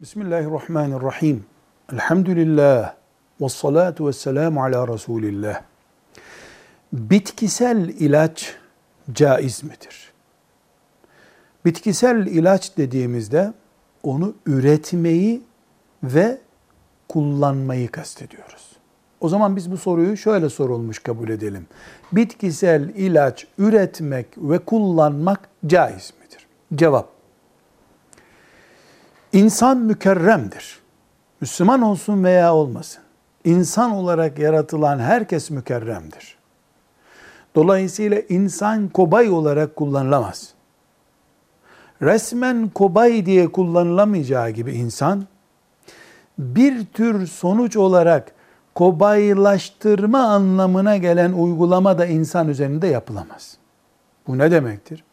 Bismillahirrahmanirrahim. Elhamdülillah. Ve salatu ve selamu ala Resulillah. Bitkisel ilaç caiz midir? Bitkisel ilaç dediğimizde onu üretmeyi ve kullanmayı kastediyoruz. O zaman biz bu soruyu şöyle sorulmuş kabul edelim. Bitkisel ilaç üretmek ve kullanmak caiz midir? Cevap. İnsan mükerremdir. Müslüman olsun veya olmasın. İnsan olarak yaratılan herkes mükerremdir. Dolayısıyla insan kobay olarak kullanılamaz. Resmen kobay diye kullanılamayacağı gibi insan bir tür sonuç olarak kobaylaştırma anlamına gelen uygulama da insan üzerinde yapılamaz. Bu ne demektir?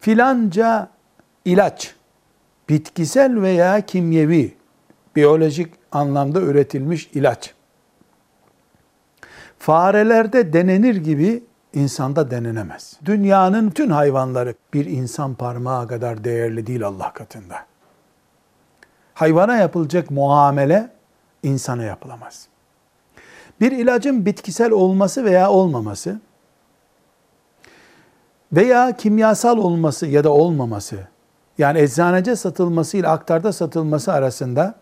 Filanca ilaç, bitkisel veya kimyevi, biyolojik anlamda üretilmiş ilaç, farelerde denenir gibi insanda denenemez. Dünyanın tüm hayvanları bir insan parmağı kadar değerli değil Allah katında. Hayvana yapılacak muamele insana yapılamaz. Bir ilacın bitkisel olması veya olmaması veya kimyasal olması ya da olmaması yani eczanece satılması ile aktarda satılması arasında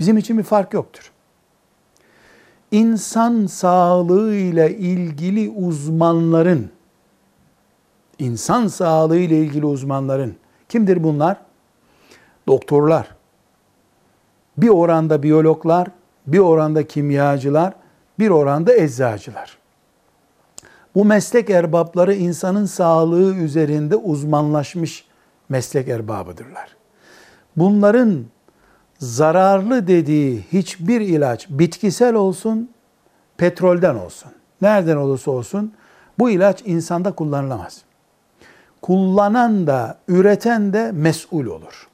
bizim için bir fark yoktur. İnsan sağlığı ile ilgili uzmanların insan sağlığı ile ilgili uzmanların kimdir bunlar? Doktorlar, bir oranda biyologlar, bir oranda kimyacılar, bir oranda eczacılar. Bu meslek erbapları insanın sağlığı üzerinde uzmanlaşmış meslek erbabıdırlar. Bunların zararlı dediği hiçbir ilaç bitkisel olsun, petrolden olsun, nereden olursa olsun bu ilaç insanda kullanılamaz. Kullanan da, üreten de mesul olur.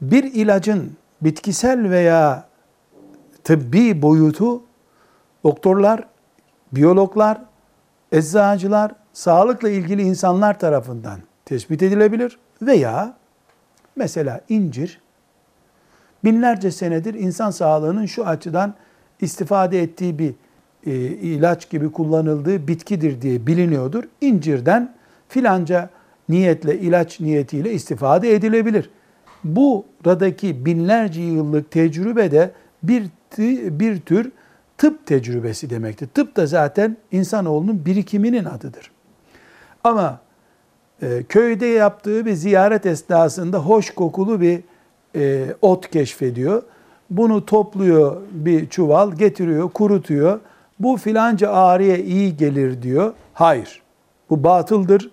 Bir ilacın bitkisel veya tıbbi boyutu doktorlar, biyologlar, eczacılar, sağlıkla ilgili insanlar tarafından tespit edilebilir veya mesela incir binlerce senedir insan sağlığının şu açıdan istifade ettiği bir e, ilaç gibi kullanıldığı bitkidir diye biliniyordur. İncirden filanca niyetle, ilaç niyetiyle istifade edilebilir. Buradaki binlerce yıllık tecrübe de bir, bir tür tıp tecrübesi demektir. Tıp da zaten insanoğlunun birikiminin adıdır. Ama e, köyde yaptığı bir ziyaret esnasında hoş kokulu bir e, ot keşfediyor. Bunu topluyor bir çuval, getiriyor, kurutuyor. Bu filanca ağrıya iyi gelir diyor. Hayır. Bu batıldır.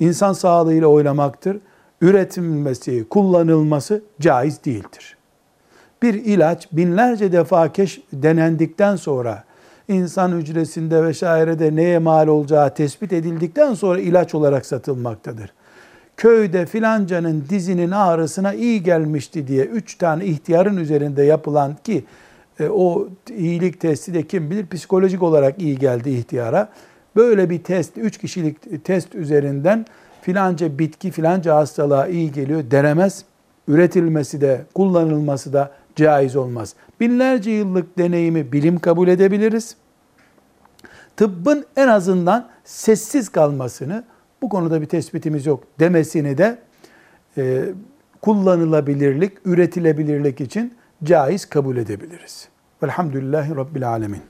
İnsan sağlığıyla oynamaktır. Üretilmesi, kullanılması caiz değildir. Bir ilaç binlerce defa keş denendikten sonra insan hücresinde vesairede neye mal olacağı tespit edildikten sonra ilaç olarak satılmaktadır. Köyde filancanın dizinin ağrısına iyi gelmişti diye üç tane ihtiyarın üzerinde yapılan ki e, o iyilik testi de kim bilir psikolojik olarak iyi geldi ihtiyara. Böyle bir test, üç kişilik test üzerinden filanca bitki filanca hastalığa iyi geliyor denemez. Üretilmesi de kullanılması da caiz olmaz. Binlerce yıllık deneyimi bilim kabul edebiliriz. Tıbbın en azından sessiz kalmasını, bu konuda bir tespitimiz yok demesini de e, kullanılabilirlik, üretilebilirlik için caiz kabul edebiliriz. Velhamdülillahi Rabbil Alemin.